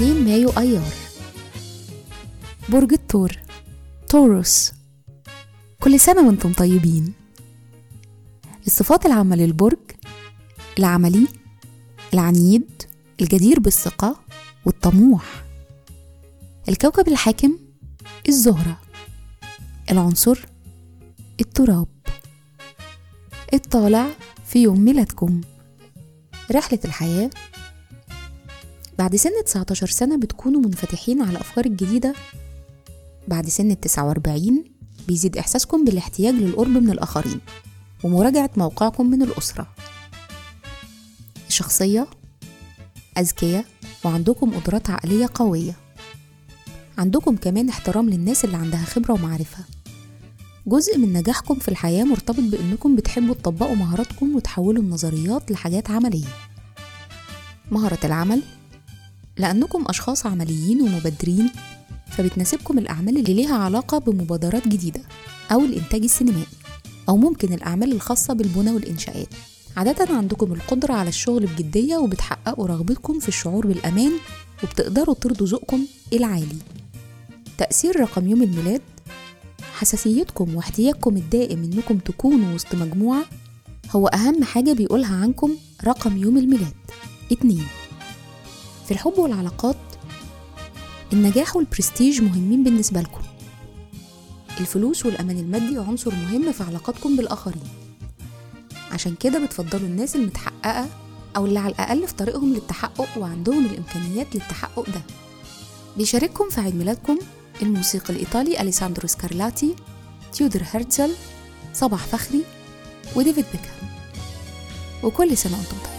2 مايو أيار. برج الثور توروس كل سنة وأنتم طيبين. الصفات العامة للبرج العملي العنيد الجدير بالثقة والطموح. الكوكب الحاكم الزهرة. العنصر التراب. الطالع في يوم ميلادكم. رحلة الحياة بعد سن 19 سنة بتكونوا منفتحين على الأفكار الجديدة. بعد سن ال 49 بيزيد إحساسكم بالاحتياج للقرب من الآخرين ومراجعة موقعكم من الأسرة. الشخصية أذكياء وعندكم قدرات عقلية قوية. عندكم كمان احترام للناس اللي عندها خبرة ومعرفة. جزء من نجاحكم في الحياة مرتبط بإنكم بتحبوا تطبقوا مهاراتكم وتحولوا النظريات لحاجات عملية. مهارة العمل لأنكم أشخاص عمليين ومبادرين فبتناسبكم الأعمال اللي ليها علاقة بمبادرات جديدة أو الإنتاج السينمائي أو ممكن الأعمال الخاصة بالبنى والإنشاءات. عادة عندكم القدرة على الشغل بجدية وبتحققوا رغبتكم في الشعور بالأمان وبتقدروا ترضوا ذوقكم العالي. تأثير رقم يوم الميلاد حساسيتكم واحتياجكم الدائم إنكم تكونوا وسط مجموعة هو أهم حاجة بيقولها عنكم رقم يوم الميلاد. اتنين في الحب والعلاقات النجاح والبرستيج مهمين بالنسبة لكم. الفلوس والأمان المادي عنصر مهم في علاقاتكم بالآخرين. عشان كده بتفضلوا الناس المتحققة أو اللي على الأقل في طريقهم للتحقق وعندهم الإمكانيات للتحقق ده. بيشارككم في عيد ميلادكم الموسيقي الإيطالي أليساندرو سكارلاتي تيودر هرتزل صباح فخري وديفيد بيكهام. وكل سنة وأنتم طيبين.